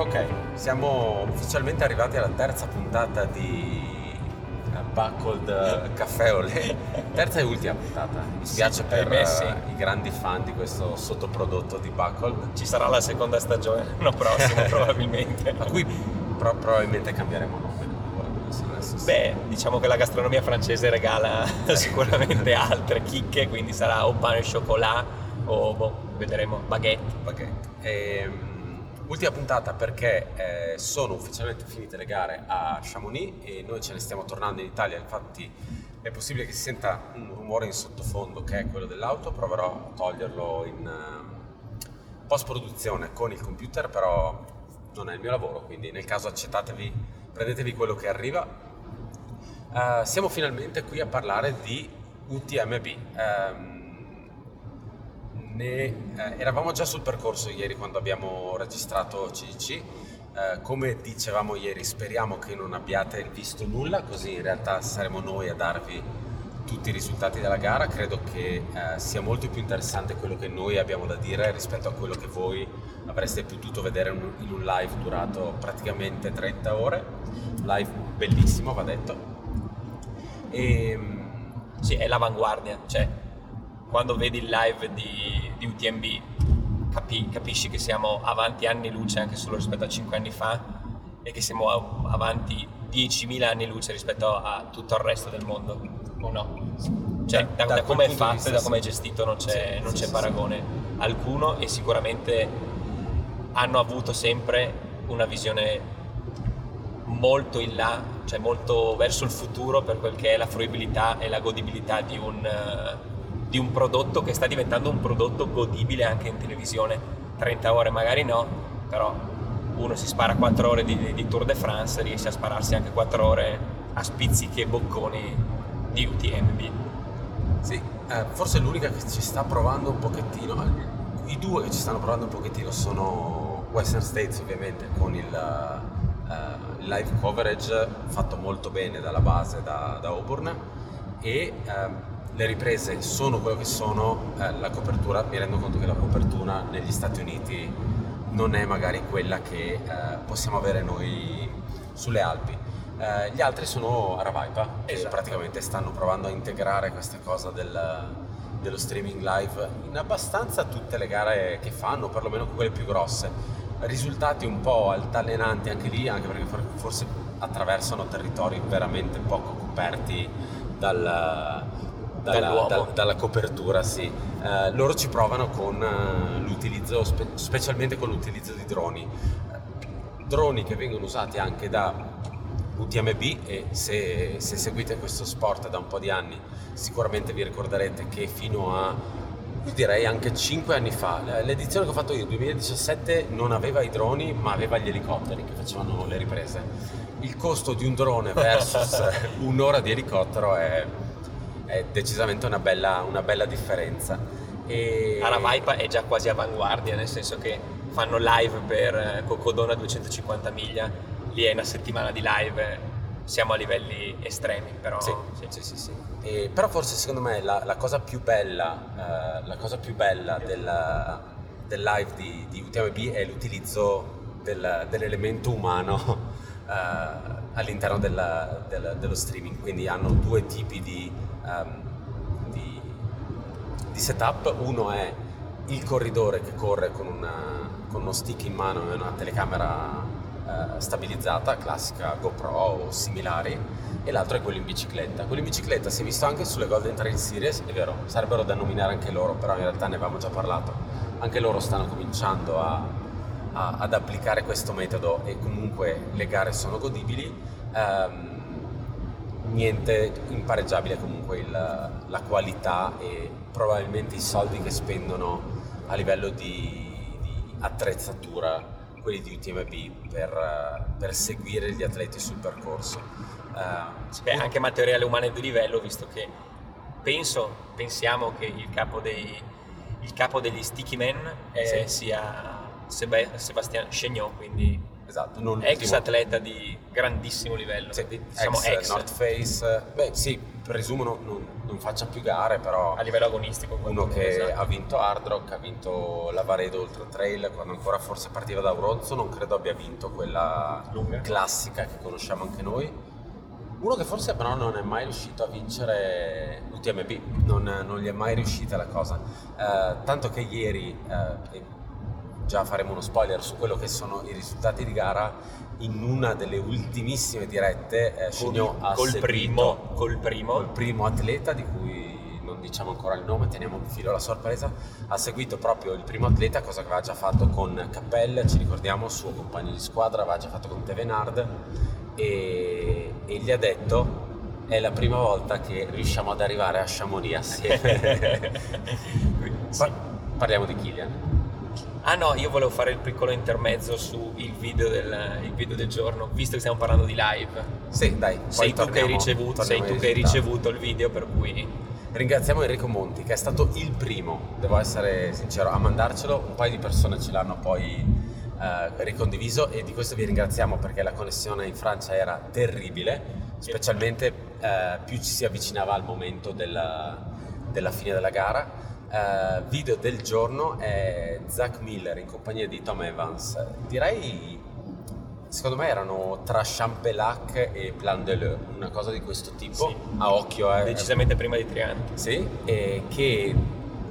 Ok, siamo ufficialmente arrivati alla terza puntata di Buckled Caffè Olé. Terza e ultima puntata. Mi spiace Sì, per ahimè, sì. eh, i grandi fan di questo sottoprodotto di Buckled, Ci sarà la seconda stagione l'anno prossimo probabilmente. a cui pro- probabilmente cambieremo nome. Beh, diciamo che la gastronomia francese regala sicuramente altre chicche, quindi sarà o pane au chocolat o boh, vedremo, baguette. Baguette. Ehm, ultima puntata perché eh, sono ufficialmente finite le gare a Chamonix e noi ce ne stiamo tornando in Italia, infatti è possibile che si senta un rumore in sottofondo che è quello dell'auto, proverò a toglierlo in post produzione con il computer, però non è il mio lavoro, quindi nel caso accettatevi, prendetevi quello che arriva. Eh, siamo finalmente qui a parlare di UTMB. Ehm, ne, eh, eravamo già sul percorso ieri quando abbiamo registrato CGC. Eh, come dicevamo ieri, speriamo che non abbiate visto nulla, così in realtà saremo noi a darvi tutti i risultati della gara. Credo che eh, sia molto più interessante quello che noi abbiamo da dire rispetto a quello che voi avreste potuto vedere in un- in un live durato praticamente 30 ore. Live bellissimo, va detto. E, Sì, è l'avanguardia, cioè quando vedi il live di, di UTMB capi- capisci che siamo avanti anni luce anche solo rispetto a 5 anni fa e che siamo avanti 10.000 anni luce rispetto a tutto il resto del mondo, o no? Cioè, Da- da, da come è fatto e da come è gestito non c'è, Sì, non sì, c'è sì, paragone alcuno e sicuramente hanno avuto sempre una visione molto in là, cioè molto verso il futuro per quel che è la fruibilità e la godibilità di un, eh, di un prodotto che sta diventando un prodotto godibile anche in televisione. 30 ore magari no, però uno si spara 4 ore di, di Tour de France, riesce a spararsi anche 4 ore a spizzichi e bocconi di UTMB. Sì, eh, forse l'unica che ci sta provando un pochettino, i due che ci stanno provando un pochettino sono Western States ovviamente con il eh, live coverage fatto molto bene dalla base da, da Auburn e ehm, le riprese sono quello che sono, eh, la copertura, mi rendo conto che la copertura negli Stati Uniti non è magari quella che eh, possiamo avere noi sulle Alpi. Eh, gli altri sono Aravaipa, che Esatto. praticamente stanno provando a integrare questa cosa del- dello streaming live in abbastanza tutte le gare che fanno, perlomeno quelle più grosse. Risultati un po' altalenanti anche lì, anche perché for- forse attraversano territori veramente poco coperti dal- dalla, dal- dalla copertura, sì. Eh, loro ci provano con eh, l'utilizzo, spe- specialmente con l'utilizzo di droni. Droni che vengono usati anche da UTMB e se, se seguite questo sport da un po' di anni sicuramente vi ricorderete che fino a io direi anche 5 anni fa l'edizione che ho fatto io 2017 non aveva i droni ma aveva gli elicotteri che facevano le riprese il costo di un drone versus un'ora di elicottero è, è decisamente una bella, una bella differenza e Aravaipa è già quasi avanguardia, nel senso che fanno live per eh, Cocodona 250 miglia, lì è una settimana di live, siamo a livelli estremi, però Sì, sì. sì, sì. E- però forse secondo me la, la cosa più bella, eh, la cosa più bella del, del live di, di UTMB è l'utilizzo del- dell'elemento umano eh, all'interno della- del- dello streaming. Quindi hanno due tipi di, ehm, di- di setup. Uno è il corridore che corre con, una- con uno stick in mano e una telecamera eh, stabilizzata, classica GoPro o similari, e l'altro è quello in bicicletta. Quello in bicicletta si è visto anche sulle Golden Trail Series, è vero, sarebbero da nominare anche loro, però in realtà ne avevamo già parlato. Anche loro stanno cominciando a- a- ad applicare questo metodo e comunque le gare sono godibili. Ehm, niente impareggiabile comunque il- la qualità e probabilmente i soldi che spendono a livello di, di attrezzatura quelli di UTMB per, per seguire gli atleti sul percorso. Eh, Beh, anche materiale umano di livello, visto che penso, pensiamo che il capo, dei, il capo degli Sticky Men eh, Sì. sia Seb- Sébastien Chegnon, quindi Esatto, non ex l'ultimo. atleta di grandissimo livello. Sì, diciamo ex, ex, North Face, beh sì, presumo non, non- non faccia più gare, però a livello agonistico. uno che esatto. ha vinto Hard Rock, ha vinto la Varedo Ultra Trail, quando ancora forse partiva da Auronzo, non credo abbia vinto quella Lunga. classica che conosciamo anche noi. Uno che forse però non è mai riuscito a vincere l'UTMB, non, non gli è mai riuscita la cosa. Eh, tanto che ieri, eh, già faremo uno spoiler su quello che sono i risultati di gara, in una delle ultimissime dirette eh, Chignon ha col, primo, col primo, col primo atleta di cui non diciamo ancora il nome, teniamo in filo la sorpresa, ha seguito proprio il primo atleta, cosa che aveva già fatto con Cappelle, ci ricordiamo, suo compagno di squadra, aveva già fatto con Tevenard e, e gli ha detto è la prima volta che riusciamo ad arrivare a Chamonix assieme. Pa- parliamo di Kilian. Ah no, io volevo fare il piccolo intermezzo sul video video del giorno, visto che stiamo parlando di live. Sì, dai, Sei tu, che hai, ricevuto, sei tu che hai ricevuto il video, per cui Ringraziamo Enrico Monti che è stato il primo, devo essere sincero, a mandarcelo. Un paio di persone ce l'hanno poi eh, ricondiviso e di questo vi ringraziamo perché la connessione in Francia era terribile, specialmente eh, più ci si avvicinava al momento della, della fine della gara. Eh, video del giorno è Zach Miller in compagnia di Tom Evans. Direi Secondo me erano tra Champelac e Plan de Leu, una cosa di questo tipo, Sì. a occhio eh. decisamente prima di Trianti. Sì, e che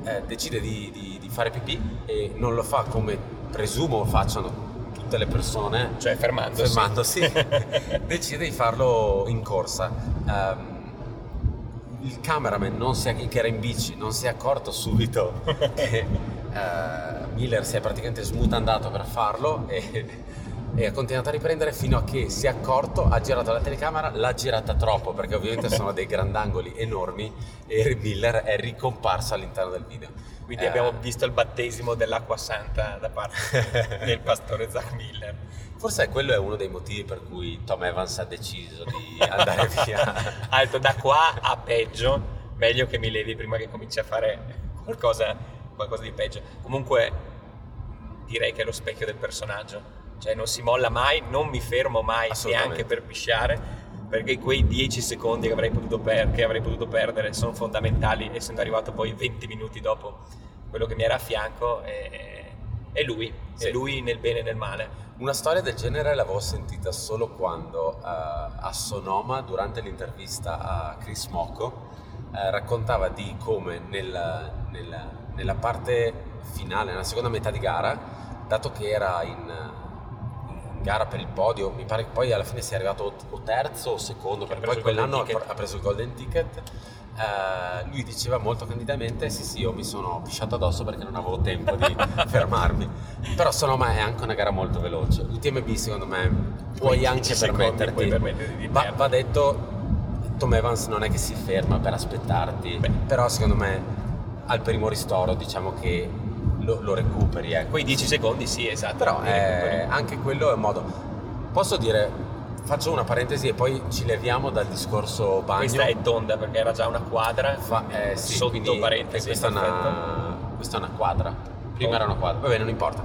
eh, decide di, di- di fare pipì e non lo fa come presumo facciano tutte le persone, Cioè fermandosi. fermandosi, decide di farlo in corsa. Ehm, il cameraman non si è- che era in bici non si è accorto subito che eh, Miller si è praticamente smutandato per farlo e, e ha continuato a riprendere fino a che si è accorto, ha girato la telecamera, l'ha girata troppo perché ovviamente sono dei grandangoli enormi e Miller è ricomparso all'interno del video. Quindi Eh, abbiamo visto il battesimo dell'acqua santa da parte del pastore Zach Miller. Forse quello è uno dei motivi per cui Tom Evans ha deciso di andare via. Ha detto da qua a peggio, meglio che mi levi prima che cominci a fare qualcosa, qualcosa di peggio. Comunque direi che è lo specchio del personaggio, cioè non si molla mai, non mi fermo mai neanche per pisciare, perché quei 10 secondi che avrei potuto, per- che avrei potuto perdere sono fondamentali, essendo arrivato poi 20 minuti dopo quello che mi era a fianco, e, e lui, Sì. e lui nel bene e nel male. Una storia del genere l'avevo sentita solo quando eh, a Sonoma, durante l'intervista a Chris Mocco, eh, raccontava di come nel- nel- nella parte finale, nella seconda metà di gara, dato che era in gara per il podio, mi pare che poi alla fine sia arrivato o- terzo o secondo, perché poi quell'anno ha, preso il golden ticket. eh, lui diceva molto candidamente: Sì, sì, io mi sono pisciato addosso perché non avevo tempo di fermarmi. Però Sonoma è anche una gara molto veloce. UTMB, secondo me, puoi 15 anche permetterti. puoi permetterti va, va detto, Tom Evans non è che si ferma per aspettarti, Beh. però secondo me al primo ristoro diciamo che lo, lo recuperi. Ecco. Quei 10 secondi sì, esatto. Però eh, anche quello è un modo. Posso dire, faccio una parentesi e poi ci leviamo dal discorso bagno. Questa è tonda perché era già una quadra Fa- eh, sì, sotto parentesi. eh, questa, è una, questa è una quadra. Prima Oh. era una quadra, vabbè, non importa.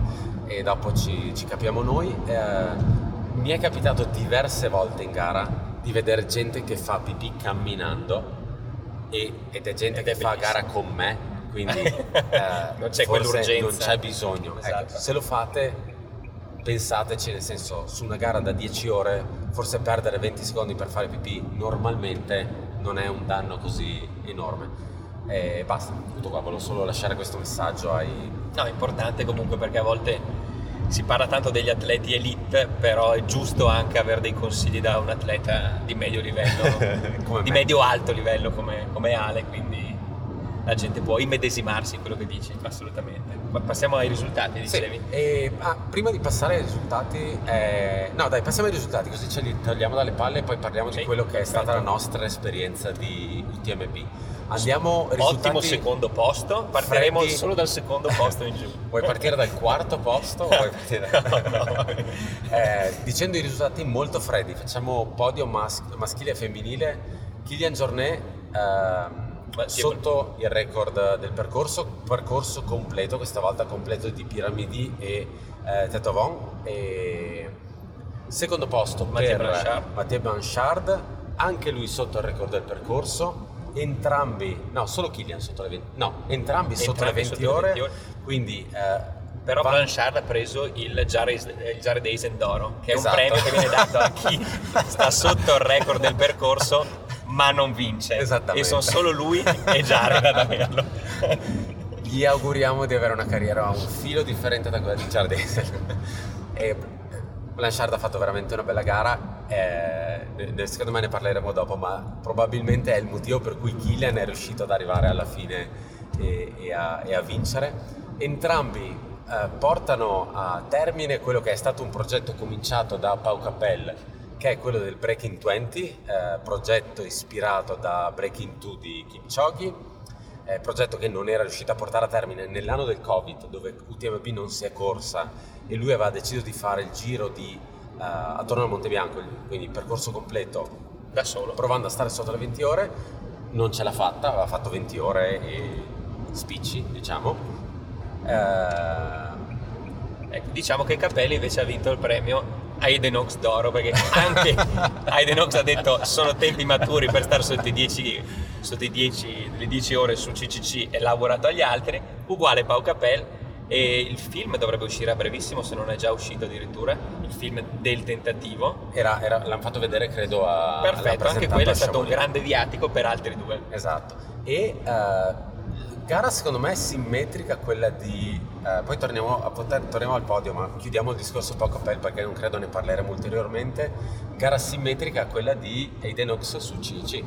E dopo ci, ci capiamo noi. Eh, mi è capitato diverse volte in gara di vedere gente che fa pipì camminando e- ed è gente Ed che è fa gara con me, quindi eh, Non c'è quell'urgenza. Non c'è bisogno. Ecco, Esatto. se lo fate, pensateci, nel senso, su una gara da 10 ore, forse perdere 20 secondi per fare pipì normalmente non è un danno così enorme. E basta, tutto qua, volevo solo lasciare questo messaggio ai... No, è importante comunque perché a volte si parla tanto degli atleti elite, però è giusto anche avere dei consigli da un atleta di medio livello, di me. medio-alto livello come, come Ale, quindi la gente può immedesimarsi in quello che dici, assolutamente. Ma passiamo ai risultati, Sì, dicevi. e, ah, prima di passare ai risultati, eh, no dai, passiamo ai risultati così ce li togliamo dalle palle e poi parliamo di Sì, quello che è stata perfetto. la nostra esperienza di UTMB. Andiamo risultati... Ottimo secondo posto, partiremo freddi. solo dal secondo posto in giù. Vuoi partire dal quarto posto? o vuoi partire No, no. Eh, dicendo i risultati molto freddi, facciamo podio mas- maschile e femminile. Kylian Jornet ehm, Sotto il record del percorso, percorso completo, questa volta completo di Piramidi e eh, Tetovon. E secondo posto Mathieu per Blanchard. Mathieu Blanchard, anche lui sotto il record del percorso. Entrambi, no, solo Killian sotto le 20, no, entrambi, sotto le Entrambi 20 sotto le ore, 20 ore. quindi eh, Però va- Blanchard ha preso il Jared, Jared Eisen d'oro, che è Esatto. un premio che viene dato a chi sta sotto il record del percorso ma non vince. Esattamente. E sono solo lui e Jared ad averlo. Gli auguriamo di avere una carriera un filo differente da quella di Jardine. e Blanchard ha fatto veramente una bella gara, eh, secondo me ne parleremo dopo, ma probabilmente è il motivo per cui Killian è riuscito ad arrivare alla fine e, e a, e a vincere. Entrambi eh, portano a termine quello che è stato un progetto cominciato da Pau Capel, che è quello del Breaking 20, eh, progetto ispirato da Breaking 2 di Kipchoge, eh, progetto che non era riuscito a portare a termine nell'anno del Covid, dove UTMB non si è corsa e lui aveva deciso di fare il giro di, eh, attorno al Monte Bianco, quindi il percorso completo, Da solo. provando a stare sotto le 20 ore, non ce l'ha fatta, aveva fatto 20 ore e spicci, diciamo. Eh, Ecco, diciamo che Capelli invece ha vinto il premio Aiden Oaks d'oro perché anche Aiden Oaks ha detto sono tempi maturi per stare sotto i 10, sotto i 10, le 10 ore su CCC e lavorato agli altri, uguale Pau Capel e il film dovrebbe uscire a brevissimo se non è già uscito addirittura, il film del tentativo. era- era- l'hanno fatto vedere credo a... Perfetto, anche quello è stato un grande viatico per altri due. Esatto. E eh, gara secondo me simmetrica quella di... eh, poi torniamo, a torniamo al podio, ma chiudiamo il discorso poco per perché non credo ne parleremo ulteriormente. Gara simmetrica quella di Aiden Oaks su Cici.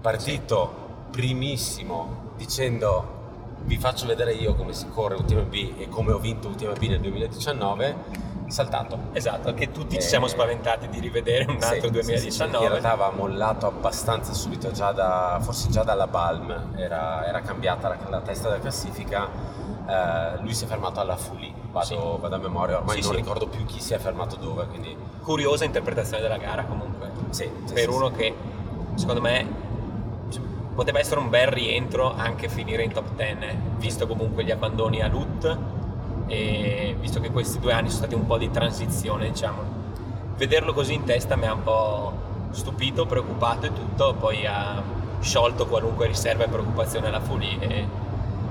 Partito primissimo dicendo vi faccio vedere io come si corre UTMB e come ho vinto UTMB nel 2019, saltato. Esatto, che tutti ci Eh, siamo spaventati di rivedere un Sì, altro sì, sì, sì. 2019. In realtà aveva mollato abbastanza subito, già da, forse già dalla Balm era, era cambiata la, la testa della classifica. Eh, lui si è fermato alla Fully, vado, Sì. vado a memoria, ormai Sì, non sì. ricordo più chi si è fermato dove, quindi Curiosa interpretazione della gara comunque. sì, sì, per sì, uno sì. che secondo me poteva essere un bel rientro anche finire in top 10 eh, visto comunque gli abbandoni a Lut e visto che questi due anni sono stati un po' di transizione diciamo vederlo così in testa mi ha un po' stupito, preoccupato e tutto poi ha sciolto qualunque riserva e preoccupazione alla Fully e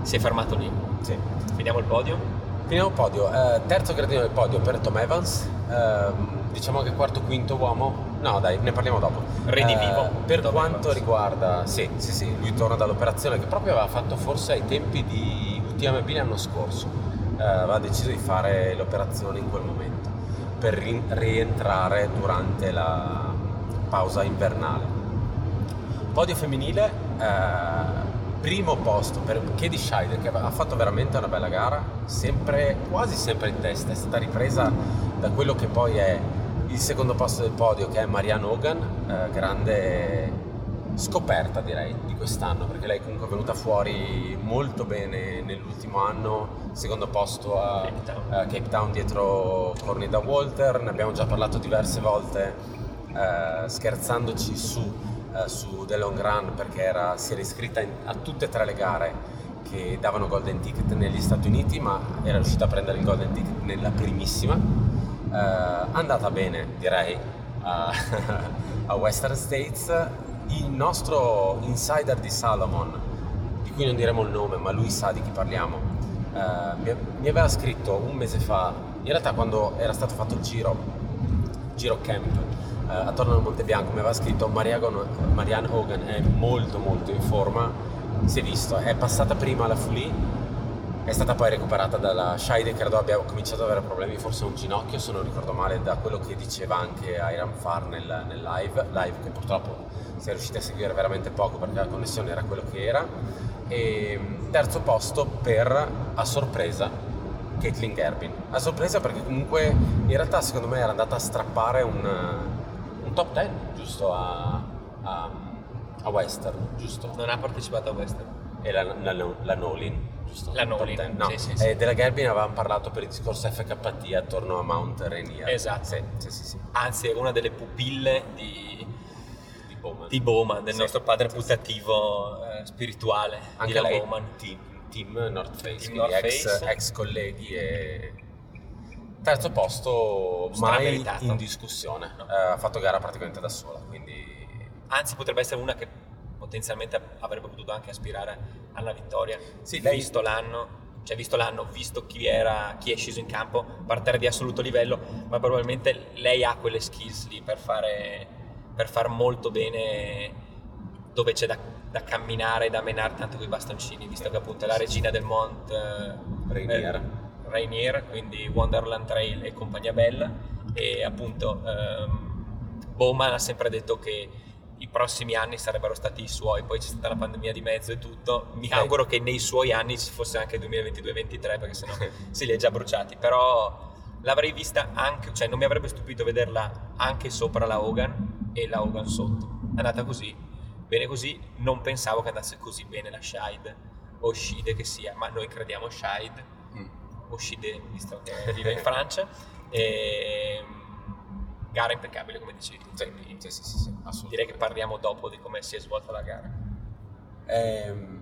si è fermato lì Sì. finiamo il podio Finiamo il podio, Eh, terzo gradino del podio per Tom Evans, Ehm, diciamo che quarto quinto uomo, no dai ne parliamo dopo. Redivivo, Eh, per Tom quanto Evans. riguarda, sì sì sì, lui torna dall'operazione che proprio aveva fatto forse ai tempi di UTMB l'anno scorso, Eh, aveva deciso di fare l'operazione in quel momento per ri- rientrare durante la pausa invernale. Podio femminile, eh, primo posto per Katie Scheider che ha fatto veramente una bella gara, sempre, quasi sempre in testa, è stata ripresa da quello che poi è il secondo posto del podio che è Marianne Hogan, eh, grande scoperta direi di quest'anno perché lei comunque è venuta fuori molto bene nell'ultimo anno, secondo posto a Cape Town. a Cape Town dietro Cornida Walter, ne abbiamo già parlato diverse volte eh, scherzandoci su, eh, su The Long Run perché era- si era iscritta in- a tutte e tre le gare che davano Golden Ticket negli Stati Uniti ma era riuscita a prendere il Golden Ticket nella primissima. Eh, andata bene direi a, a Western States il nostro insider di Salomon di cui non diremo il nome ma lui sa di chi parliamo eh, mi, aveva scritto un mese fa in realtà quando era stato fatto il giro Giro Camp eh, attorno al Monte Bianco mi aveva scritto Marianne Hogan è molto molto in forma si è visto è passata prima alla Fully è stata poi recuperata dalla Scheide credo abbia cominciato ad avere problemi forse un ginocchio se non ricordo male da quello che diceva anche Iron Far nel, nel live live che purtroppo si è riusciti a seguire veramente poco perché la connessione era quello che era. E mm, terzo posto per a sorpresa Caitlin Gerbin. A sorpresa perché comunque in realtà secondo me era andata a strappare un, un top 10 giusto a, a, a Western giusto? Non ha partecipato a Western. E la, la, la Nolin, giusto? La 10, no. sì, sì, sì. Eh, della Gerbin avevamo parlato per il discorso FKT attorno a Mount Rainier. Esatto. Sì, sì, sì, sì. anzi è una delle pupille di, Di Bowman. di Bowman, del nostro padre putativo eh, spirituale Anche lei, Bowman. team, team North Face, Team quindi North ex, Face. ex colleghi e terzo posto mai Strameritato. in discussione. No. Eh, ha fatto gara praticamente da sola, quindi Anzi, potrebbe essere una che potenzialmente avrebbe potuto anche aspirare alla vittoria. Sì, lei- Visto l'anno, cioè visto l'anno, visto chi era, chi è sceso in campo, parterre di assoluto livello, ma probabilmente lei ha quelle skills lì per fare, per far molto bene dove c'è da, da camminare, da menare tanto con i bastoncini, visto che appunto è la regina del Mont eh, Rainier. eh, Rainier, quindi Wonderland Trail e compagnia bella e appunto ehm, Bowman ha sempre detto che i prossimi anni sarebbero stati i suoi, poi c'è stata la pandemia di mezzo e tutto, mi Eh. auguro che nei suoi anni ci fosse anche il 2022-2023 perché sennò si li è già bruciati, però l'avrei vista anche, cioè non mi avrebbe stupito vederla anche sopra la Hogan e la Hogan sotto, è andata così, bene così, non pensavo che andasse così bene la Shide o Shide che sia, ma noi crediamo Shide Mm. Oshide, visto che vive in Francia. E gara impeccabile, come dicevi tu. Sì, quindi sì, sì, sì, sì, direi che parliamo dopo di come si è svolta la gara. Ehm,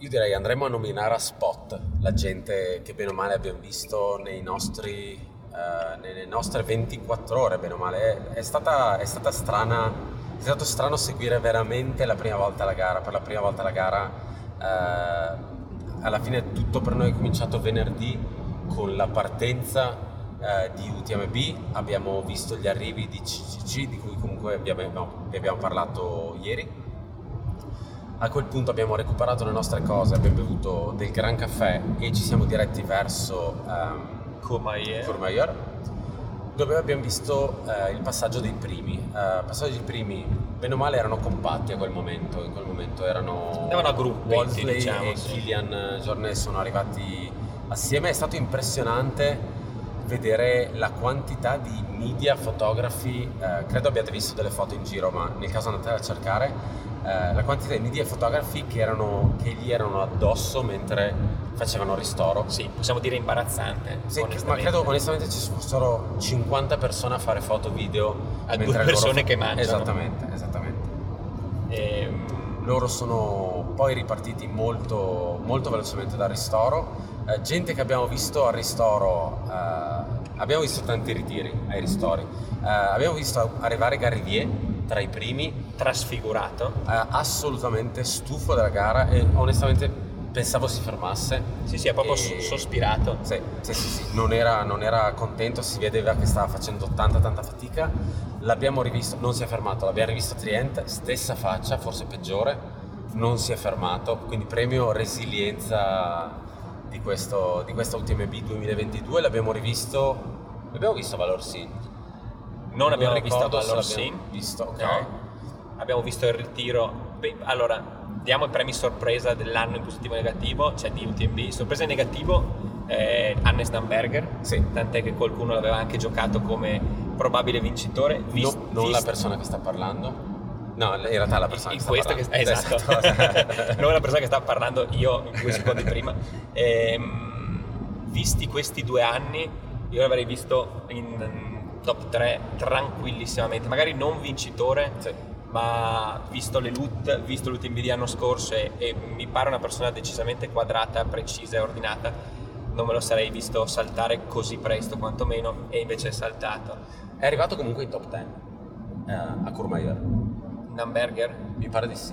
io direi andremo a nominare a spot la gente che bene o male abbiamo visto nei nostri, eh, nelle nostre 24 ore, bene o male. È, è stata, è stata strana, è stato strano seguire veramente la prima volta la gara, per la prima volta la gara. eh, alla fine tutto per noi è cominciato venerdì con la partenza eh, di UTMB, abbiamo visto gli arrivi di CCC di cui comunque abbiamo, no, vi abbiamo parlato ieri. A quel punto abbiamo recuperato le nostre cose, abbiamo bevuto del gran caffè e ci siamo diretti verso ehm, Courmayeur. Courmayeur, dove abbiamo visto eh, il passaggio dei primi. Eh, passaggio dei primi, bene o male, erano compatti a quel momento. In quel momento erano Andavano a gruppetti, Wolseley diciamo, e sì. Kilian Jornet sono arrivati assieme. È stato impressionante vedere la quantità di media, fotografi. eh, credo abbiate visto delle foto in giro, ma nel caso andate a cercare. eh, la quantità di media e fotografi che, erano, che gli erano addosso mentre facevano ristoro. Sì, possiamo dire imbarazzante. Sì, ma credo onestamente ci fossero 50 persone a fare foto video A due loro persone fa- che mangiano. Esattamente, esattamente. Ehm, Loro sono poi ripartiti molto, molto velocemente dal ristoro. Eh, gente che abbiamo visto al ristoro, eh, abbiamo visto tanti ritiri ai ristori. Eh, abbiamo visto arrivare Garivier tra i primi, trasfigurato. eh, assolutamente stufo della gara e onestamente pensavo si fermasse. Sì, sì, è proprio E- so- sospirato. Sì, sì, sì, sì. Non, era, non era contento, si vedeva che stava facendo tanta tanta fatica. L'abbiamo rivisto, non si è fermato, l'abbiamo rivisto a Trient, stessa faccia, forse peggiore, non si è fermato, quindi premio resilienza di, questo, di questa UTMB 2022. L'abbiamo rivisto, l'abbiamo visto a Valorsin. Non abbiamo ricordo visto a se Valorsin. l'abbiamo Visto, ok. No. Abbiamo visto il ritiro. Beh, allora, diamo i premi sorpresa dell'anno in positivo e negativo, cioè di UTMB. Sorpresa in negativo eh, Hannes Damberger, Sì. tant'è che qualcuno l'aveva anche giocato come probabile vincitore. vis- No- non la vis- persona che sta parlando. No, in realtà la persona in che sta questo parlando. che, esatto, non la persona che stava parlando io due secondi prima. Ehm, visti questi due anni, io l'avrei visto in top 3 tranquillissimamente, magari non vincitore, Sì. ma visto le loot, visto l'UTMB di anno scorso e, e mi pare una persona decisamente quadrata, precisa e ordinata, non me lo sarei visto saltare così presto quantomeno e invece è saltato. È arrivato comunque in top 10 eh, a Courmayeur. Namberger, Mi pare di sì.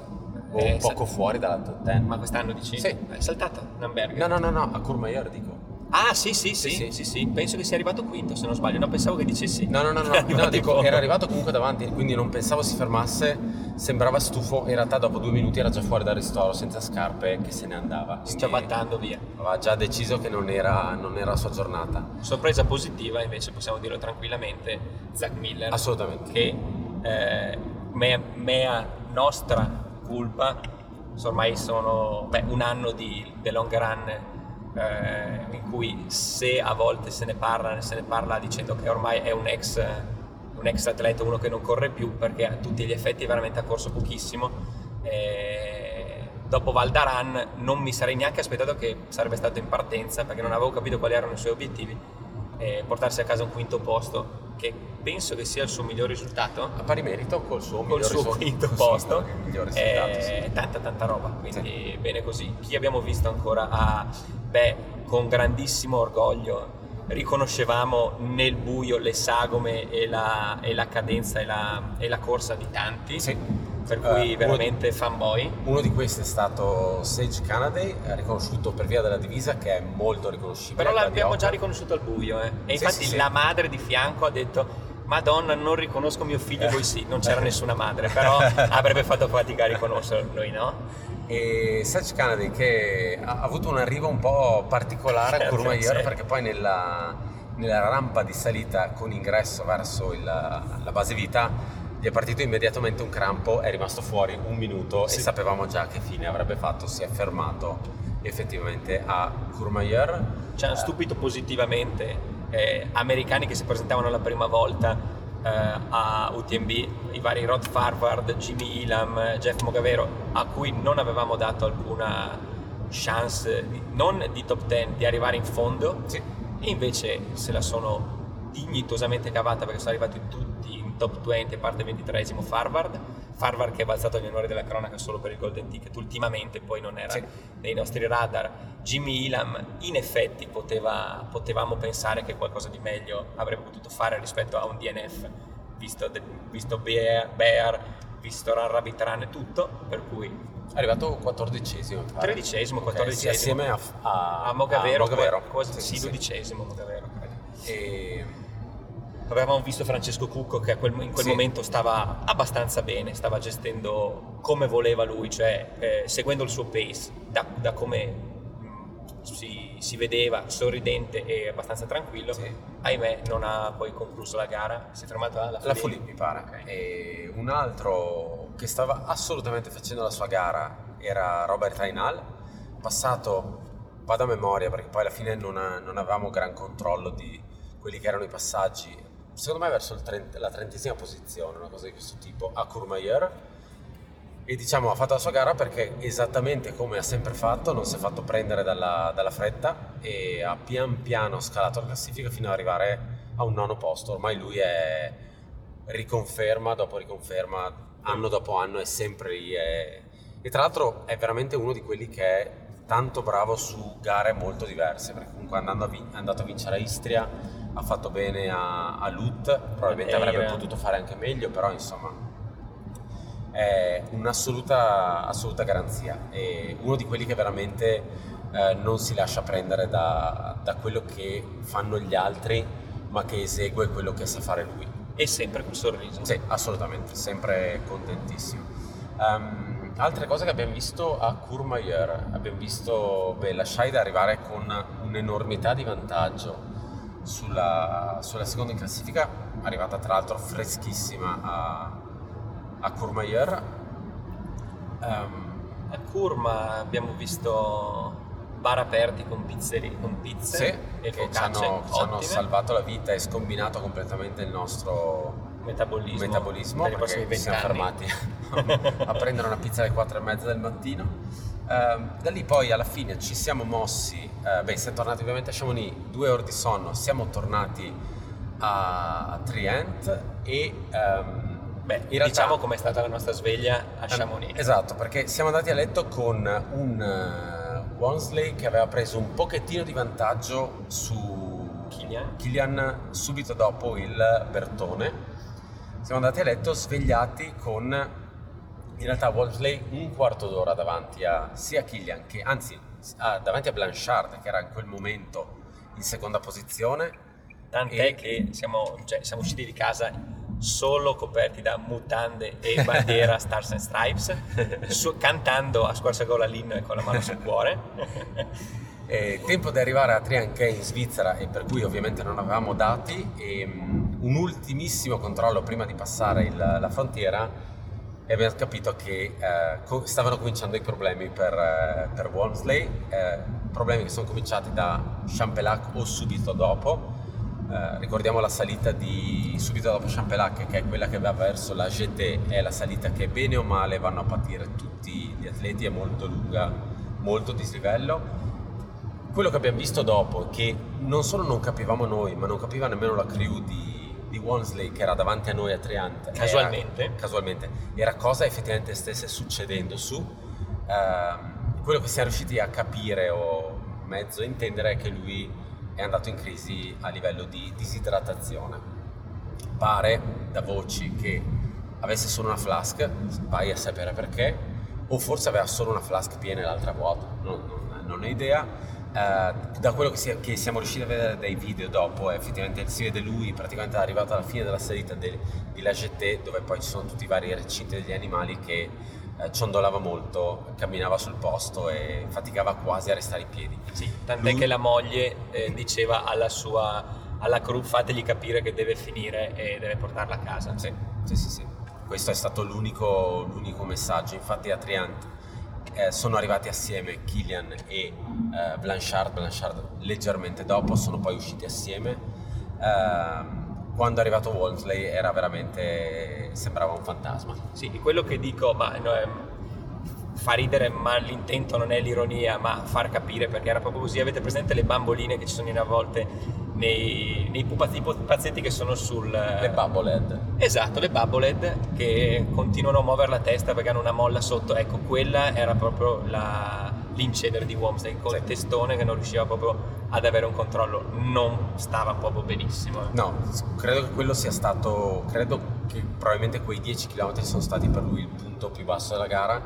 O Eh, un poco sa- fuori dalla top 10. ma quest'anno dici? Sì. È saltato Namberger. No, no, no, no, a Courmayeur dico. Ah, sì, sì, sì, Sì, sì, sì. penso che sia arrivato quinto, se non sbaglio. No, pensavo che dicessi. No, no, no, no, Era no, dico, era arrivato comunque davanti, quindi non pensavo si fermasse, sembrava stufo, in realtà dopo due minuti era già fuori dal ristoro, senza scarpe, che se ne andava. quindi Sciabattando via. Aveva già deciso che non era, non era la sua giornata. Sorpresa positiva, invece, possiamo dirlo tranquillamente, Zach Miller. Assolutamente. Che, eh, mea, mea nostra culpa, ormai sono beh, un anno di The Long Run eh, in cui se a volte se ne parla, se ne parla dicendo che ormai è un ex, un ex atleta, uno che non corre più perché a tutti gli effetti veramente ha corso pochissimo. Eh, dopo Valdaran non mi sarei neanche aspettato che sarebbe stato in partenza perché non avevo capito quali erano i suoi obiettivi. Eh, portarsi a casa un quinto posto che penso che sia il suo miglior risultato. A pari merito col suo, col suo risultato, quinto posto. Miglior risultato, è sì. tanta tanta roba, quindi sì. bene così. Chi abbiamo visto ancora? Ah, beh, con grandissimo orgoglio riconoscevamo nel buio le sagome e la, e la cadenza e la, e la, corsa di tanti. Sì. Per cui uh, veramente uno, fanboy. Uno di questi è stato Sage Canaday, riconosciuto per via della divisa che è molto riconoscibile. Però l'abbiamo già riconosciuto al buio, eh. E infatti sì, la madre di fianco ha detto Madonna, non riconosco mio figlio, voi sì, non c'era nessuna madre, però avrebbe fatto fatica a riconoscerlo, noi no? E Sage Kennedy che ha avuto un arrivo un po' particolare a Courmayeur perché poi nella, nella, rampa di salita con ingresso verso il, la base vita gli è partito immediatamente un crampo, è rimasto fuori un minuto sì. e sapevamo già che fine avrebbe fatto, si è fermato effettivamente a Courmayeur. Ci hanno stupito positivamente eh, americani che si presentavano la prima volta eh, a UTMB, i vari Rod Farvard, Jimmy Elam, Jeff Mogavero, a cui non avevamo dato alcuna chance, di, non di top 10, di arrivare in fondo, sì. e invece se la sono dignitosamente cavata perché sono arrivati tutti top 20, a parte 23 Farvard, Farvard che è balzato agli onori della cronaca solo per il Golden Ticket, ultimamente poi non era sì. nei nostri radar. Jimmy Elam in effetti poteva, potevamo pensare che qualcosa di meglio avrebbe potuto fare rispetto a un DNF, visto, visto Bear, Bear, visto Run e tutto, per cui è arrivato quattordicesimo. Tredicesimo, quattordicesimo. Okay, sì, assieme a, a, a Mogavero, a Mogavero. quasi sì, sì, sì. dodicesimo Mogavero. E... Avevamo visto Francesco Cucco che quel, in quel Sì. momento stava abbastanza bene, stava gestendo come voleva lui, cioè eh, seguendo il suo pace, da, da come mh, si, si vedeva, sorridente e abbastanza tranquillo. Sì. Ahimè non ha poi concluso la gara, si è fermato alla La Fulì. Fulì mi pare. E un altro che stava assolutamente facendo la sua gara era Robert Ainal, passato, vado a memoria perché poi alla fine non, ha- non avevamo gran controllo di quelli che erano i passaggi, secondo me verso il trent- la trentesima posizione, una cosa di questo tipo, a Courmayeur. E diciamo ha fatto la sua gara perché esattamente come ha sempre fatto, non si è fatto prendere dalla, dalla fretta e ha pian piano scalato la classifica fino ad arrivare a un nono posto. Ormai lui è riconferma dopo riconferma, anno dopo anno è sempre lì. è- E tra l'altro è veramente uno di quelli che è tanto bravo su gare molto diverse, perché comunque andando a vin- è andato a vincere a Istria, ha fatto bene a, a Lut, probabilmente Eira. avrebbe potuto fare anche meglio, però insomma è un'assoluta assoluta garanzia. È uno di quelli che veramente eh, non si lascia prendere da, da quello che fanno gli altri, ma che esegue quello che sa fare lui. E sempre col sorriso. Sì, assolutamente, sempre contentissimo. Ehm, altre cose che abbiamo visto a Courmayeur, abbiamo visto beh, la Scheid arrivare con un'enormità di vantaggio sulla, sulla seconda in classifica, arrivata tra l'altro freschissima a, a Courmayeur. Ehm, A Curma abbiamo visto bar aperti con, pizzeri, con pizze sì, e che ci hanno, ci hanno salvato la vita e scombinato completamente il nostro metabolismo, metabolismo perché siamo 20 fermati a prendere una pizza alle 4 e mezza del mattino. Ehm, da lì poi alla fine ci siamo mossi, eh, beh siamo tornati ovviamente a Chamonix, due ore di sonno, siamo tornati a, a Trient e ehm, Beh, realtà- diciamo com'è stata la nostra sveglia a Ehm, Chamonix. Esatto, perché siamo andati a letto con un eh, Wansley che aveva preso un pochettino di vantaggio su Kilian. Kilian subito dopo il Bertone. Siamo andati a letto svegliati con in realtà Wolseley un quarto d'ora davanti a sia Kilian che anzi a- davanti a Blanchard che era in quel momento in seconda posizione. Tant'è E- che siamo, cioè, siamo usciti di casa solo coperti da mutande e bandiera Stars and Stripes, su- cantando a squarciagola l'inno e con la mano sul cuore. E tempo di arrivare a Trian che è in Svizzera e per cui ovviamente non avevamo dati e mm, un ultimissimo controllo prima di passare il- la frontiera e abbiamo capito che eh, co- stavano cominciando i problemi per, eh, per Walmsley, eh, problemi che sono cominciati da Champelac o subito dopo. Eh, ricordiamo la salita di subito dopo Champelac che è quella che va verso la GT, è la salita che bene o male vanno a patire tutti gli atleti, è molto lunga, molto dislivello quello che abbiamo visto dopo, che non solo non capivamo noi, ma non capiva nemmeno la crew di, di Walmsley che era davanti a noi a Triant casualmente, era, casualmente, era cosa effettivamente stesse succedendo su ehm, quello che siamo riusciti a capire o mezzo intendere è che lui è andato in crisi a livello di disidratazione. Pare da voci che avesse solo una flask vai a sapere perché o forse aveva solo una flask piena e l'altra vuota non, non, non ho idea Uh, da quello che, si, che, siamo riusciti a vedere dai video dopo, effettivamente si vede lui praticamente arrivato alla fine della salita de, di La Jetée, dove poi ci sono tutti i vari recinti degli animali che uh, ciondolava molto, camminava sul posto e faticava quasi a restare in piedi. Sì, tant'è lui... che la moglie eh, diceva alla sua alla crew fategli capire che deve finire e deve portarla a casa. Sì, sì, sì. sì. Questo è stato l'unico, l'unico messaggio. Infatti a Triant eh, sono arrivati assieme Killian e eh, Blanchard, Blanchard leggermente dopo, sono poi usciti assieme. Eh, quando è arrivato Wolseley era veramente, sembrava un fantasma. Sì, quello che dico, ma no, fa ridere, ma l'intento non è l'ironia, ma far capire perché era proprio così. Avete presente le bamboline che ci sono in a volte nei, nei pupazzetti che sono sul... Le bubblehead. Esatto, le bubblehead che continuano a muovere la testa perché hanno una molla sotto. Ecco, quella era proprio la, l'incedere di Womsley col sì. testone che non riusciva proprio ad avere un controllo. Non stava proprio benissimo. Eh. No, credo che quello sia stato... Credo che probabilmente quei 10 km sono stati per lui il punto più basso della gara.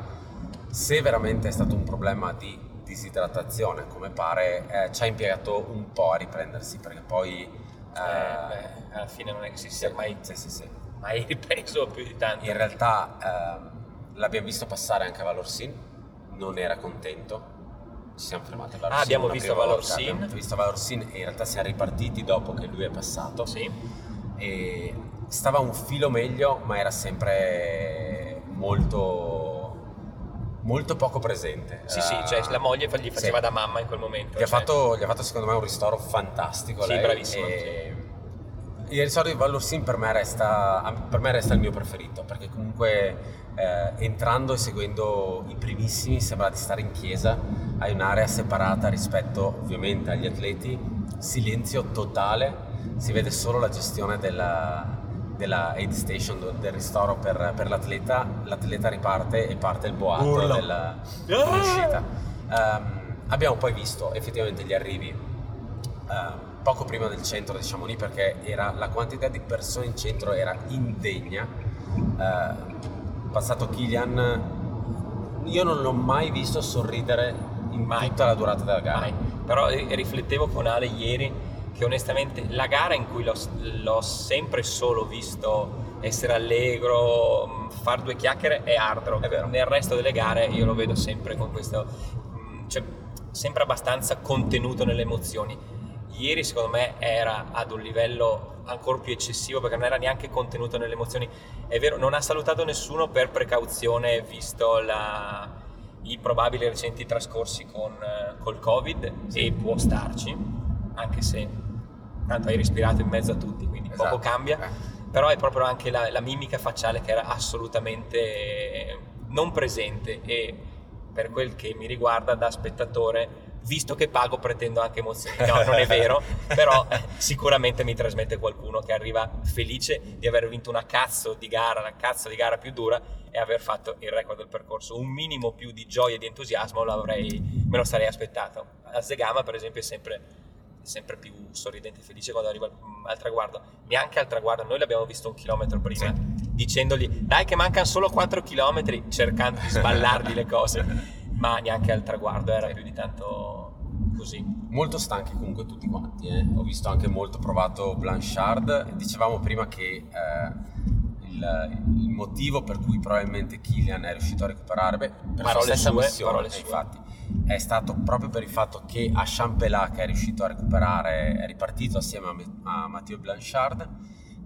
Se veramente è stato un problema di disidratazione, come pare, eh, ci ha impiegato un po' a riprendersi perché poi... Eh, beh, alla fine non è che si sia mai, sì, sì, sì. mai ripreso più di tanto. In realtà ehm, l'abbiamo visto passare anche a Valorsin, non era contento, ci siamo fermati a Valorsin. Ah, abbiamo visto Valorsin. Abbiamo visto Valorsin e in realtà siamo ripartiti dopo che lui è passato. Sì. E stava un filo meglio, ma era sempre molto molto poco presente. Sì, uh, sì, cioè la moglie gli faceva sì. da mamma in quel momento. Gli, cioè. ha fatto, gli, ha fatto, secondo me un ristoro fantastico. Sì, lei, bravissimo. E... Sì. Il ristoro di Vallorsin per me resta, per me resta il mio preferito, perché comunque eh, entrando e seguendo i primissimi sembra di stare in chiesa, hai un'area separata rispetto ovviamente agli atleti, silenzio totale, si vede solo la gestione della, della aid station del ristoro per, per, l'atleta, l'atleta riparte e parte il boato Urla. della, dell'uscita. Um, abbiamo poi visto effettivamente gli arrivi uh, poco prima del centro di Chamonix perché era, la quantità di persone in centro era indegna. Uh, passato Kilian, io non l'ho mai visto sorridere in mai. tutta la durata della gara. Mai. Però riflettevo con Ale ieri che onestamente la gara in cui l'ho, l'ho sempre solo visto essere allegro, far due chiacchiere è hard rock. Nel resto delle gare io lo vedo sempre con questo, cioè sempre abbastanza contenuto nelle emozioni. Ieri secondo me era ad un livello ancora più eccessivo perché non era neanche contenuto nelle emozioni. È vero, non ha salutato nessuno per precauzione visto la, i probabili recenti trascorsi con, col Covid e può starci, anche se tanto hai respirato in mezzo a tutti, quindi esatto. poco cambia, eh. però è proprio anche la, la, mimica facciale che era assolutamente non presente e per quel che mi riguarda da spettatore visto che pago pretendo anche emozioni. No, non è vero, però sicuramente mi trasmette qualcuno che arriva felice di aver vinto una cazzo di gara, la cazzo di gara più dura e aver fatto il record del percorso. Un minimo più di gioia e di entusiasmo l'avrei, me lo sarei aspettato. A Zegama per esempio è sempre sempre più sorridente e felice quando arriva al, traguardo. Neanche al traguardo, noi l'abbiamo visto un chilometro prima, sì. dicendogli dai che mancano solo 4 chilometri, cercando di sballargli le cose, ma neanche al traguardo era più di tanto così. Molto stanchi comunque tutti quanti, eh. ho visto anche molto provato Blanchard, dicevamo prima che... Eh, il, il, motivo per cui probabilmente Killian è riuscito a recuperare, beh, per parole sue, missione, eh, infatti, è stato proprio per il fatto che a Champelac è riuscito a recuperare, è ripartito assieme a, a Matteo Blanchard,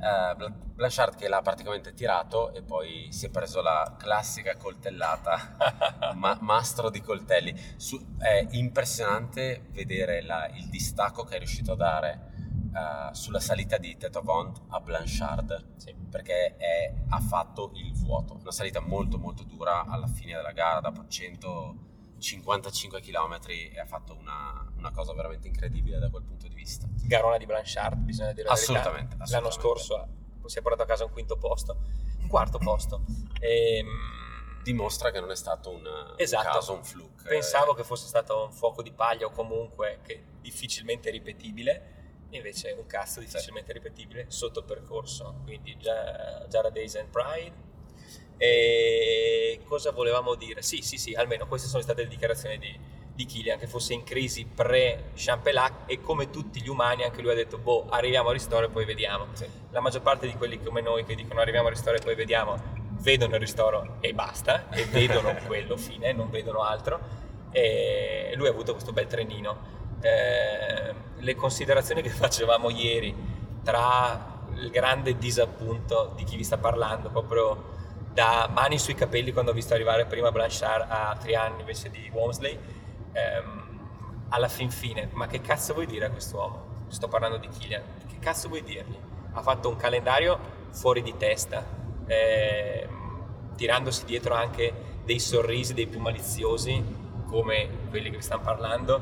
eh, Blanchard che l'ha praticamente tirato e poi si è preso la classica coltellata, ma, mastro di coltelli. Su, è impressionante vedere la, il distacco che è riuscito a dare uh, sulla salita di Tetovont a Blanchard, sì. perché è, ha fatto il vuoto. Una salita molto molto dura alla fine della gara, dopo 100 55 km e ha fatto una, una, cosa veramente incredibile da quel punto di vista. Garona di Blanchard, bisogna dire la assolutamente, verità. L'anno scorso si è portato a casa un quinto posto, un quarto posto. E, ehm, Dimostra che non è stato un, esatto. un caso, un fluke. Pensavo che fosse stato un fuoco di paglia o comunque che difficilmente ripetibile, invece un cazzo difficilmente sì. ripetibile sotto percorso. Quindi già Jara Days and Pride. E cosa volevamo dire? Sì, sì, sì, almeno queste sono state le dichiarazioni di, di Kilian che fosse in crisi pre-Champelac e come tutti gli umani anche lui ha detto boh arriviamo a ristoro e poi vediamo sì. la maggior parte di quelli come noi che dicono arriviamo a ristoro e poi vediamo vedono il ristoro e basta e vedono quello fine non vedono altro e lui ha avuto questo bel trenino eh, le considerazioni che facevamo ieri tra il grande disappunto di chi vi sta parlando proprio da mani sui capelli quando ho visto arrivare prima Blanchard a Trian invece di Womsley ehm, alla fin fine, ma che cazzo vuoi dire a quest'uomo? Sto parlando di Killian, che cazzo vuoi dirgli? Ha fatto un calendario fuori di testa, ehm, tirandosi dietro anche dei sorrisi dei più maliziosi come quelli che vi stanno parlando,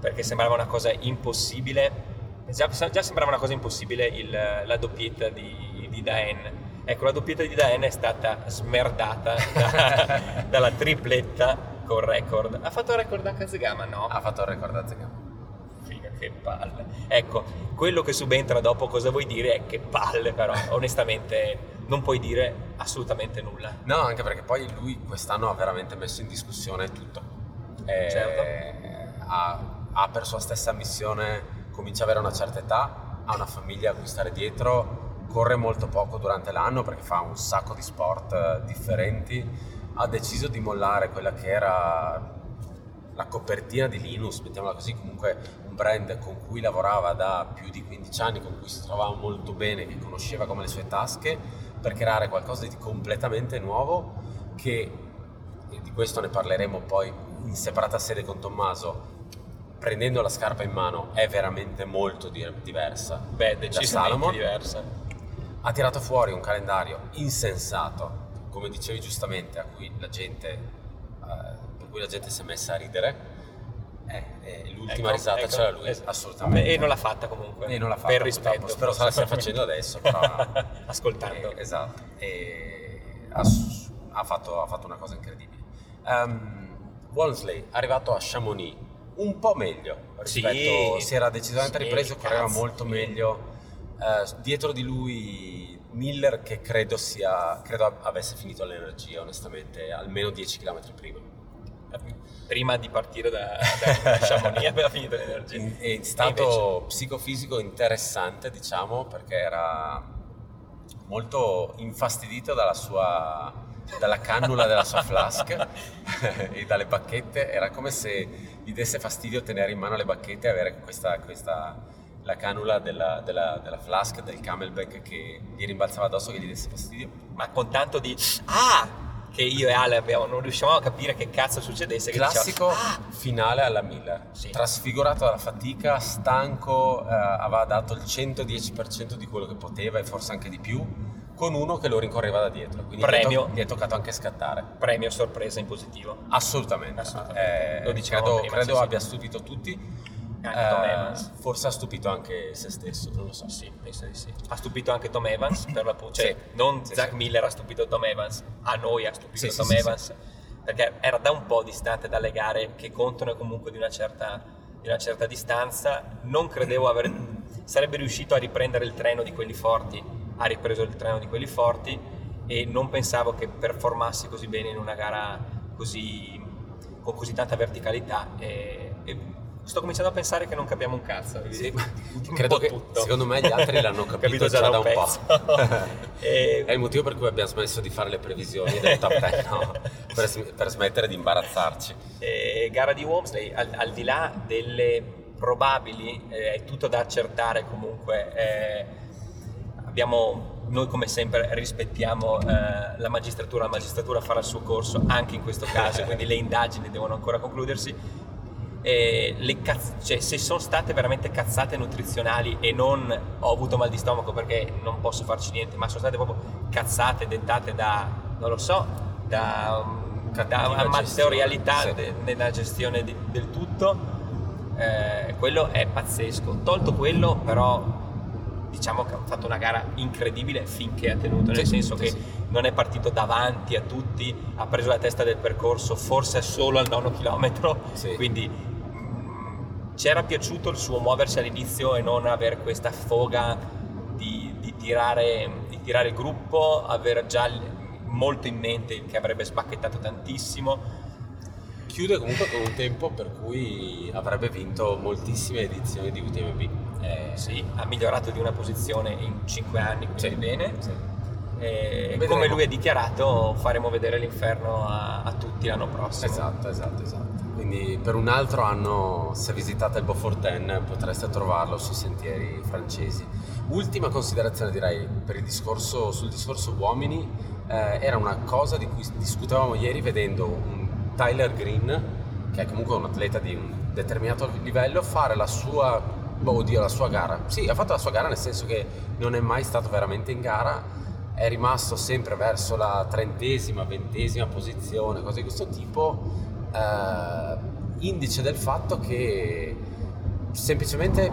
perché sembrava una cosa impossibile. Già, già sembrava una cosa impossibile il, la doppietta di, di Daen. Ecco, la doppietta di Daen è stata smerdata da, dalla tripletta con record. Ha fatto il record a Kazegama, no? Ha fatto il record a Kazegama. Figa, che palle. Ecco, quello che subentra dopo cosa vuoi dire è che palle, però onestamente non puoi dire assolutamente nulla. No, anche perché poi lui quest'anno ha veramente messo in discussione tutto. Eh, certo. Ha, ha per sua stessa missione, comincia ad avere una certa età, ha una famiglia a cui stare dietro, corre molto poco durante l'anno perché fa un sacco di sport eh, differenti ha deciso di mollare quella che era la copertina di Linus, mettiamola così, comunque un brand con cui lavorava da più di 15 anni, con cui si trovava molto bene, che conosceva come le sue tasche, per creare qualcosa di completamente nuovo che, e di questo ne parleremo poi in separata sede con Tommaso, prendendo la scarpa in mano è veramente molto diversa. Beh, decisamente diversa. Ha tirato fuori un calendario insensato come dicevi giustamente, a cui la gente, eh, per cui la gente si è messa a ridere. Eh, eh, l'ultima ecco, risata ecco, c'era lui, assolutamente. E non l'ha fatta comunque. E non l'ha fatta, per rispetto. Spero se la stia facendo adesso, però... Ascoltando. Eh, esatto. E ha, ha, fatto, ha, fatto, una cosa incredibile. Um, Walmsley, arrivato a Chamonix, un po' meglio rispetto... Sì, si era decisamente sì, ripreso, correva molto meglio. Uh, dietro di lui Miller che credo, sia, credo avesse finito l'energia onestamente almeno 10 km prima. Prima di partire da, da Chamonix aveva finito l'energia. In, in stato invece... psicofisico interessante diciamo perché era molto infastidito dalla sua dalla cannula della sua flask e dalle bacchette. Era come se gli desse fastidio tenere in mano le bacchette e avere questa, questa la canula della, della, della, flask del camelback che gli rimbalzava addosso che gli desse fastidio. Ma con tanto di ah! Che io e Ale abbiamo, non riuscivamo a capire che cazzo succedesse. Classico diceva, ah! finale alla Miller. Sì. Trasfigurato dalla fatica, stanco, eh, aveva dato il 110% di quello che poteva e forse anche di più con uno che lo rincorreva da dietro. Quindi Premio. Gli è, toccato anche scattare. Premio sorpresa in positivo. Assolutamente. Assolutamente. Eh, lo credo, prima, credo sì, abbia sì. stupito tutti anche Tom eh, Evans. Forse ha stupito anche se stesso, non lo so. Sì, penso di sì. Ha stupito anche Tom Evans, per l'appunto. Cioè, sì, non sì, Zach sì. Miller ha stupito Tom Evans, a noi ha stupito Tom Evans. Perché era da un po' distante dalle gare che contano comunque di una certa, di una certa distanza. Non credevo aver, sarebbe riuscito a riprendere il treno di quelli forti. Ha ripreso il treno di quelli forti e non pensavo che performassi così bene in una gara così, con così tanta verticalità. E, e sto cominciando a pensare che non capiamo un cazzo. Sì, un credo che tutto. secondo me gli altri l'hanno capito, capito già, già da un, un po'. e... È il motivo per cui abbiamo smesso di fare le previsioni del top 10, no? per, per, smettere di imbarazzarci. E gara di Womsley, al, al, di là delle probabili, eh, è tutto da accertare comunque. Eh, abbiamo noi come sempre rispettiamo eh, la magistratura, la magistratura farà il suo corso anche in questo caso, quindi le indagini devono ancora concludersi eh, cazz- cioè, se sono state veramente cazzate nutrizionali e non ho avuto mal di stomaco perché non posso farci niente, ma sono state proprio cazzate dettate da, non lo so, da um, cattiva amatorialità gestione, sì. de- nella gestione di- del tutto. Eh, quello è pazzesco. Tolto quello, però, diciamo che ha fatto una gara incredibile finché ha tenuto, nel Sì, senso sì, che sì. non è partito davanti a tutti, ha preso la testa del percorso, forse solo al nono chilometro, Sì. quindi c'era piaciuto il suo muoversi all'inizio e non avere questa foga di, di tirare, di tirare il gruppo, avere già molto in mente che avrebbe spacchettato tantissimo. Chiude comunque con un tempo per cui avrebbe vinto moltissime edizioni di UTMB. Eh, sì, ha migliorato di una posizione in 5 anni, quindi Sì, bene. sì. E Vedremo. come lui ha dichiarato, faremo vedere l'inferno a, a tutti l'anno prossimo. Esatto, esatto, esatto. Quindi per un altro anno, se visitate il Beaufortin, potreste trovarlo sui sentieri francesi. Ultima considerazione direi discorso, sul discorso uomini, eh, era una cosa di cui discutevamo ieri vedendo un Tyler Green, che è comunque un atleta di un determinato livello, fare la sua, boh, oddio, la sua gara. Sì, ha fatto la sua gara nel senso che non è mai stato veramente in gara, è rimasto sempre verso la trentesima, ventesima posizione, cose di questo tipo, eh, indice del fatto che semplicemente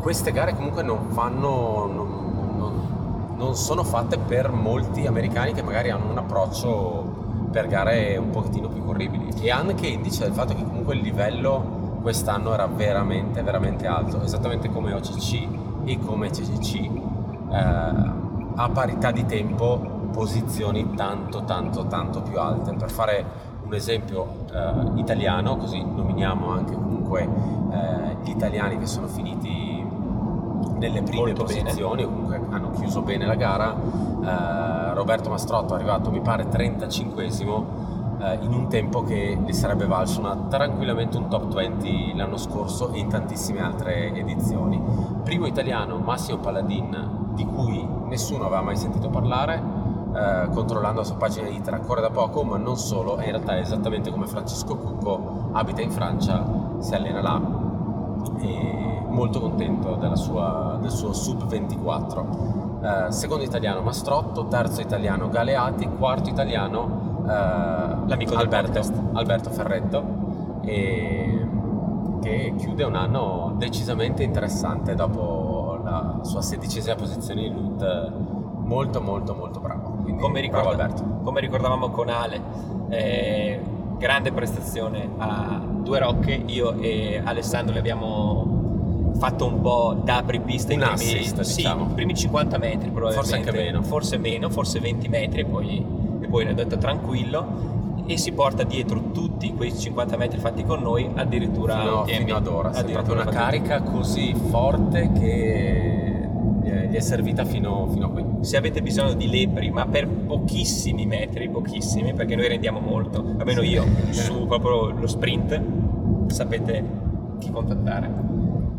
queste gare comunque non fanno, non, non- non sono fatte per molti americani che magari hanno un approccio per gare un pochettino più corribili e anche indice del fatto che comunque il livello quest'anno era veramente veramente alto, esattamente come OCC e come CCC eh, a parità di tempo posizioni tanto tanto tanto più alte. Per fare un esempio eh, italiano, così nominiamo anche comunque eh, gli italiani che sono finiti nelle prime Molto bene. posizioni o comunque hanno chiuso bene la gara. Eh, Roberto Mastrotto è arrivato, mi pare, 35esimo eh, in un tempo che gli sarebbe valso una- tranquillamente un top 20 l'anno scorso e in tantissime altre edizioni. Primo italiano, Massimo Palladin, di cui nessuno aveva mai sentito parlare, eh, controllando la sua pagina Itra, corre da poco, ma non solo, in realtà è esattamente come Francesco Cucco, abita in Francia, si allena là e molto contento della sua- del suo sub 24. Eh, secondo italiano Mastrotto, terzo italiano Galeati, quarto italiano eh, L'amico Alberto. Alberto Ferretto, e- che chiude un anno decisamente interessante dopo la sua sedicesima posizione in loot, molto molto molto bravo. Quindi Come, ricorda- Alberto. come ricordavamo con Ale, eh, grande prestazione a due rocche, io e Alessandro le abbiamo fatto un po' da apripista Un i primi, assist, sì, diciamo. primi 50 metri probabilmente, Forse anche meno. forse meno, forse 20 metri e poi, e poi ne ho detto tranquillo e si porta dietro tutti quei 50 metri fatti con noi addirittura fino, fino ad ora. È proprio una carica così forte che è, gli è servita fino, fino a qui. se avete bisogno di lepri, ma per pochissimi metri, pochissimi, perché noi rendiamo molto, almeno io, su proprio lo sprint, sapete chi contattare.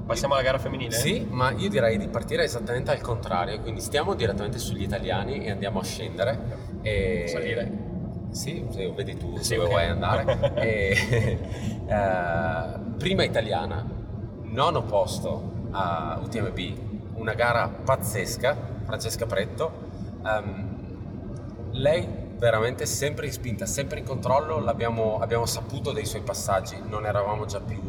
Passiamo alla gara femminile? Sì, ma io direi di partire esattamente al contrario, quindi stiamo direttamente sugli italiani e andiamo a scendere. E... Salire. Sì, se vedi tu Sì, dove ok. vuoi andare. E, eh, prima italiana, nono posto a UTMB, una gara pazzesca, Francesca Pretto. Ehm, lei veramente sempre in spinta, sempre in controllo, l'abbiamo, abbiamo saputo dei suoi passaggi, non eravamo già più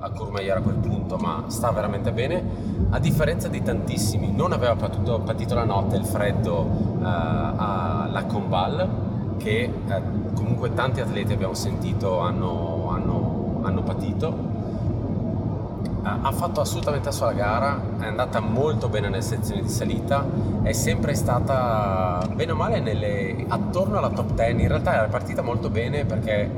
a Courmayeur a quel punto, ma sta veramente bene. A differenza di tantissimi, non aveva patito, patito la notte il freddo eh, alla Combal, che eh, comunque tanti atleti abbiamo sentito hanno, hanno- hanno patito. Ha fatto assolutamente la sua gara, è andata molto bene nelle sezioni di salita, è sempre stata bene o male nelle- attorno alla top 10, in realtà è partita molto bene perché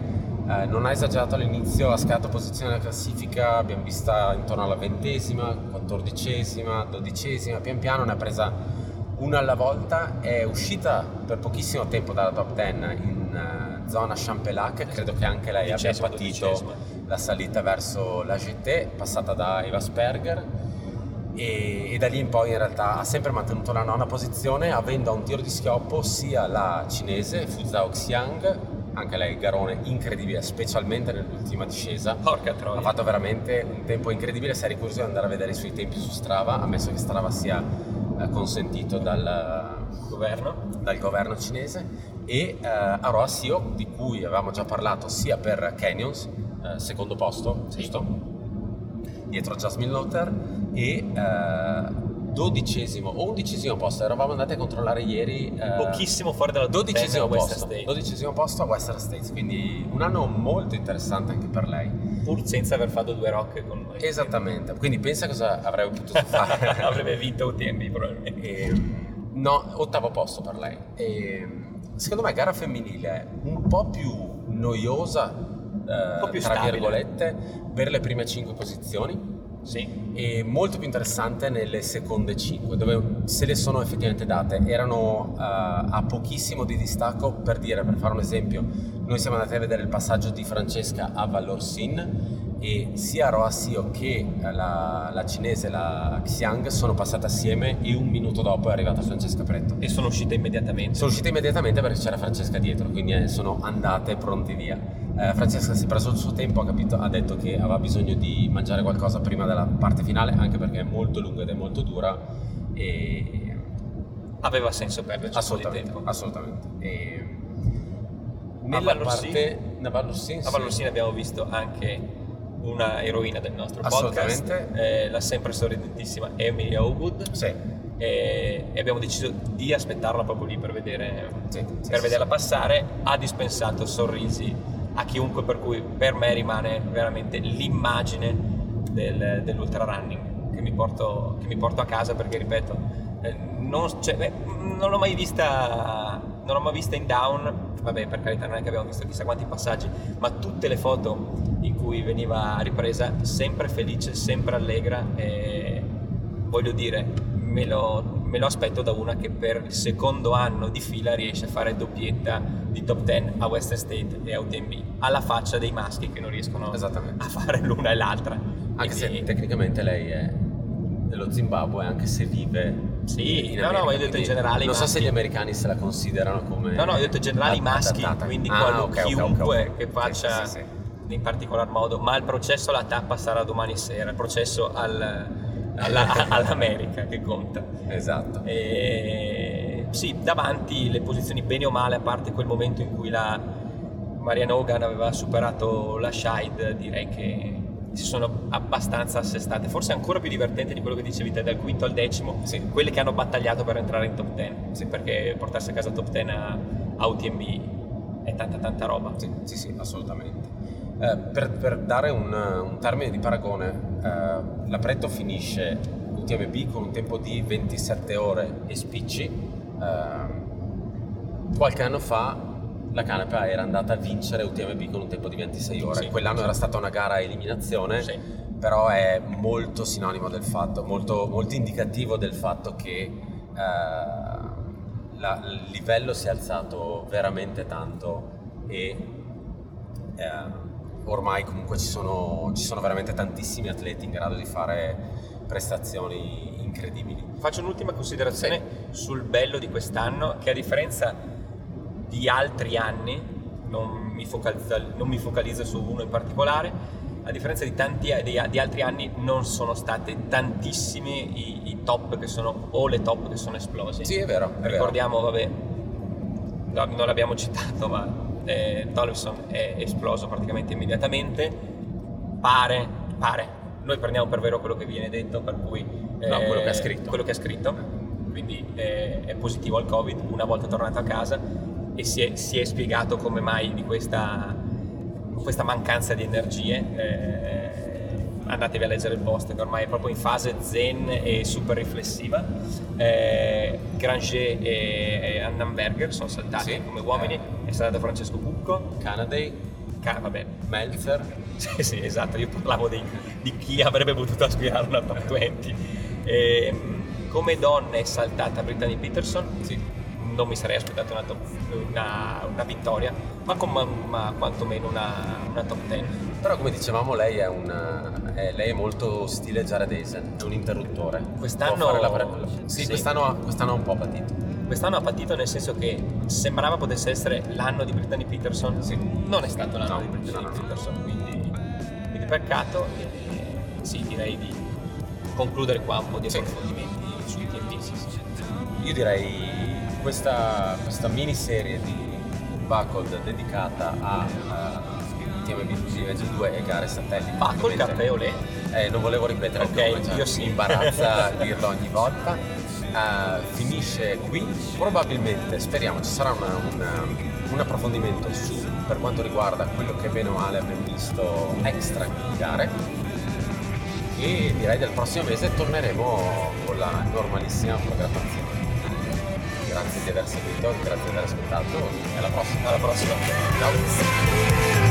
eh, non ha esagerato all'inizio, ha scalato posizione nella classifica, abbiamo vista intorno alla ventesima, quattordicesima, dodicesima, pian piano ne ha presa una alla volta, è uscita per pochissimo tempo dalla top 10 in eh, zona Champelac, credo che anche lei abbia patito dodicesima. La salita verso la GT, passata da Eva Sperger e, e da lì in poi in realtà ha sempre mantenuto la nona posizione avendo a un tiro di schioppo sia la cinese Fu Zhao Xiang, anche lei garone incredibile, specialmente nell'ultima discesa, Porca troia. ha fatto veramente un tempo incredibile, sei curioso di andare a vedere i suoi tempi su Strava, ammesso che Strava sia eh, consentito dal, governo. dal governo cinese e eh, Aroa Sio di cui avevamo già parlato sia per Canyons, eh, secondo posto, Sì. giusto? Dietro a Jasmine Lotter e eh, dodicesimo o undicesimo posto, eravamo andati a controllare ieri. eh, Pochissimo fuori dalla top 10 Dodicesimo posto, dodicesimo posto a Western States, quindi un anno molto interessante anche per lei. pur senza aver fatto due rock con noi. Esattamente, quindi pensa cosa avrebbe potuto fare. Avrebbe vinto UTMB probabilmente. E, no, ottavo posto per lei. E, secondo me gara femminile un po' più noiosa, eh, più tra stabile. virgolette, per le prime cinque posizioni Sì. e molto più interessante nelle seconde 5 dove se le sono effettivamente date erano eh, a pochissimo di distacco per dire per fare un esempio noi siamo andati a vedere il passaggio di Francesca a Vallorsin e sia Roa Sio che la, la cinese la Xiang sono passate assieme e un minuto dopo è arrivata Francesca Pretto E sono uscite immediatamente. sono uscite immediatamente perché c'era Francesca dietro, quindi eh, sono andate pronti via. Eh, Francesca si è preso il suo tempo, ha, capito, ha detto che aveva bisogno di mangiare qualcosa prima della parte finale, anche perché è molto lunga ed è molto dura. E... Aveva senso perderci Assolutamente, tempo. assolutamente. E... A Nella Vallorsin- parte... A Vallorsin, A sì. Vallorsin abbiamo visto anche una eroina del nostro podcast, eh, la sempre sorridentissima Emily Howwood. Sì, E, e abbiamo deciso di aspettarla proprio lì per, vedere, sì, per sì, vederla passare. Ha dispensato sorrisi a chiunque, per cui per me rimane veramente l'immagine del, dell'ultra running che mi, porto, che mi porto a casa perché, ripeto, eh, non, cioè, beh, non l'ho mai vista non l'ho mai vista in down vabbè per carità non è che abbiamo visto chissà quanti passaggi ma tutte le foto in cui veniva ripresa sempre felice sempre allegra e voglio dire me lo, me lo aspetto da una che per il secondo anno di fila riesce a fare doppietta di top 10 a Western State e a UTMB alla faccia dei maschi che non riescono a fare l'una e l'altra. Anche se Quindi- tecnicamente lei è dello Zimbabwe, anche se vive Sì, no, no, ma io ho detto in generale Non so se gli americani se la considerano come... No, no, io ho detto in generale i maschi, quindi Ah, qual- ok, ok, ok, chiunque ok. che Sì, faccia sì, sì, in particolar modo, ma il processo alla tappa sarà domani sera, il processo al- alla- all'America che conta. sì. Esatto. E, sì, davanti le posizioni bene o male, a parte quel momento in cui la Mariana Hogan aveva superato la Scheid, direi che si sono abbastanza assestate, forse ancora più divertenti di quello che dicevi te, dal quinto al decimo, Sì. quelle che hanno battagliato per entrare in top 10, sì, perché portarsi a casa top 10 a, a UTMB è tanta tanta roba. Sì, sì, sì, assolutamente. Eh, per, per dare un, un termine di paragone, eh, la Pretto finisce UTMB con un tempo di 27 ore e spicci. Eh, qualche anno fa la Canepa era andata a vincere UTMB con un tempo di 26 ore. Sì. Quell'anno era stata una gara a eliminazione, Sì. però è molto sinonimo del fatto, molto, molto indicativo del fatto che eh, la- il livello si è alzato veramente tanto e eh, ormai comunque ci sono, ci sono veramente tantissimi atleti in grado di fare prestazioni incredibili. Faccio un'ultima considerazione sul bello di quest'anno, che a differenza di altri anni, non mi, focalizza- non mi focalizzo su uno in particolare, a differenza di tanti di, di altri anni non sono state tantissimi i, i top che sono, o le top che sono esplosi. Sì, è vero, è vero. Ricordiamo, vabbè, no- non l'abbiamo citato, ma eh, Tollefson è esploso praticamente immediatamente. Pare, pare, noi prendiamo per vero quello che viene detto, per cui... No, eh, quello che ha scritto. Quello che ha scritto, quindi eh, è positivo al Covid, una volta tornato a casa e si è, si è spiegato come mai di questa, questa mancanza di energie. eh, andatevi a leggere il post che ormai è proprio in fase zen e super riflessiva. Eh, Granger e, Annenberger sono saltati Sì. come uomini, è saltato Francesco Bucco, Canady, Ca- vabbè, Meltzer, sì, sì, esatto, io parlavo di, di chi avrebbe potuto aspirare una top 20. Ehm, come donna è saltata Brittany Peterson, sì, non mi sarei aspettato una, top- una- una vittoria, ma, con- ma- ma quantomeno una, una top 10. però come dicevamo lei è, è- lei è molto stile giaradese, è un interruttore. Quest'anno- la sì, sì. Quest'anno, ha- quest'anno ha un po' patito. Quest'anno ha patito nel senso che sembrava potesse essere l'anno di Brittany Peterson, Sì. non è stato l'anno No, di Brittany no, no, no. Peterson, quindi, quindi peccato. E, sì, direi di concludere qua un po' di Sì. approfondimenti su TNT, sì. Io direi questa, questa miniserie di Buckled dedicata a uh, TMB 2022 e gare satelliti. Buckled, caffè olè. Eh, non volevo ripetere Ok, il nome, cioè, io sì. mi imbarazza dirlo ogni volta. Uh, finisce qui, probabilmente, speriamo, ci sarà una- una- un approfondimento su per quanto riguarda quello che bene o male abbiamo visto extra in gare e direi del prossimo mese torneremo con la normalissima programmazione. Grazie di aver seguito, grazie di aver ascoltato e alla prossima. Alla prossima. Ciao!